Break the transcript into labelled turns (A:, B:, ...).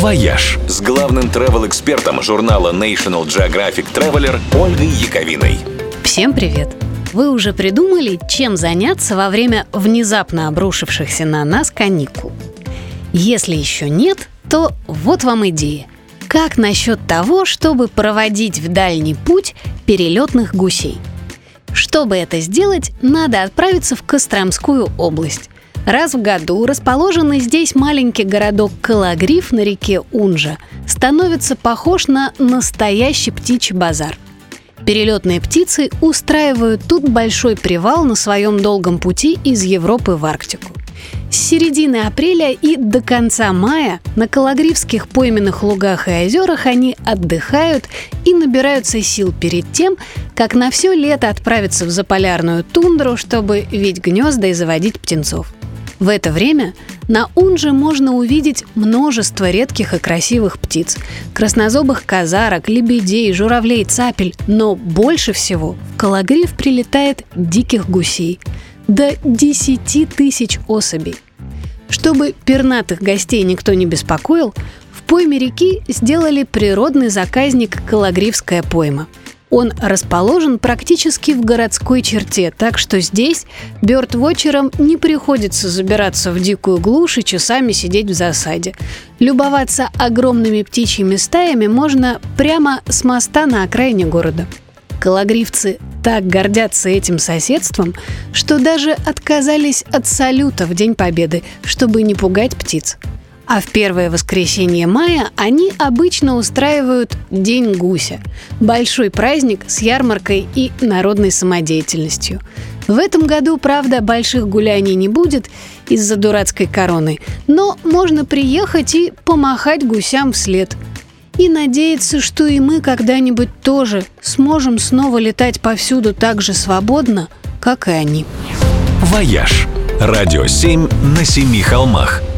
A: «Вояж» с главным travel-экспертом журнала National Geographic Traveler Ольгой Яковиной.
B: Всем привет! Вы уже придумали, чем заняться во время внезапно обрушившихся на нас каникул? Если еще нет, то вот вам идея. Как насчет того, чтобы проводить в дальний путь перелетных гусей? Чтобы это сделать, надо отправиться в Костромскую область. Раз в году расположенный здесь маленький городок Калагриф на реке Унжа становится похож на настоящий птичий базар. Перелетные птицы устраивают тут большой привал на своем долгом пути из Европы в Арктику. С середины апреля и до конца мая на Калагривских пойменных лугах и озерах они отдыхают и набираются сил перед тем, как на все лето отправиться в заполярную тундру, чтобы видеть гнезда и заводить птенцов – в это время на Унже можно увидеть множество редких и красивых птиц. Краснозобых казарок, лебедей, журавлей, цапель. Но больше всего в Калагриф прилетает диких гусей. До 10 тысяч особей. Чтобы пернатых гостей никто не беспокоил, в пойме реки сделали природный заказник Калагривская пойма – он расположен практически в городской черте, так что здесь бёрдвотчерам не приходится забираться в дикую глушь и часами сидеть в засаде. Любоваться огромными птичьими стаями можно прямо с моста на окраине города. Калагривцы так гордятся этим соседством, что даже отказались от салюта в День Победы, чтобы не пугать птиц. А в первое воскресенье мая они обычно устраивают День гуся – большой праздник с ярмаркой и народной самодеятельностью. В этом году, правда, больших гуляний не будет из-за дурацкой короны, но можно приехать и помахать гусям вслед. И надеяться, что и мы когда-нибудь тоже сможем снова летать повсюду так же свободно, как и они.
A: «Вояж» – радио 7 на семи холмах –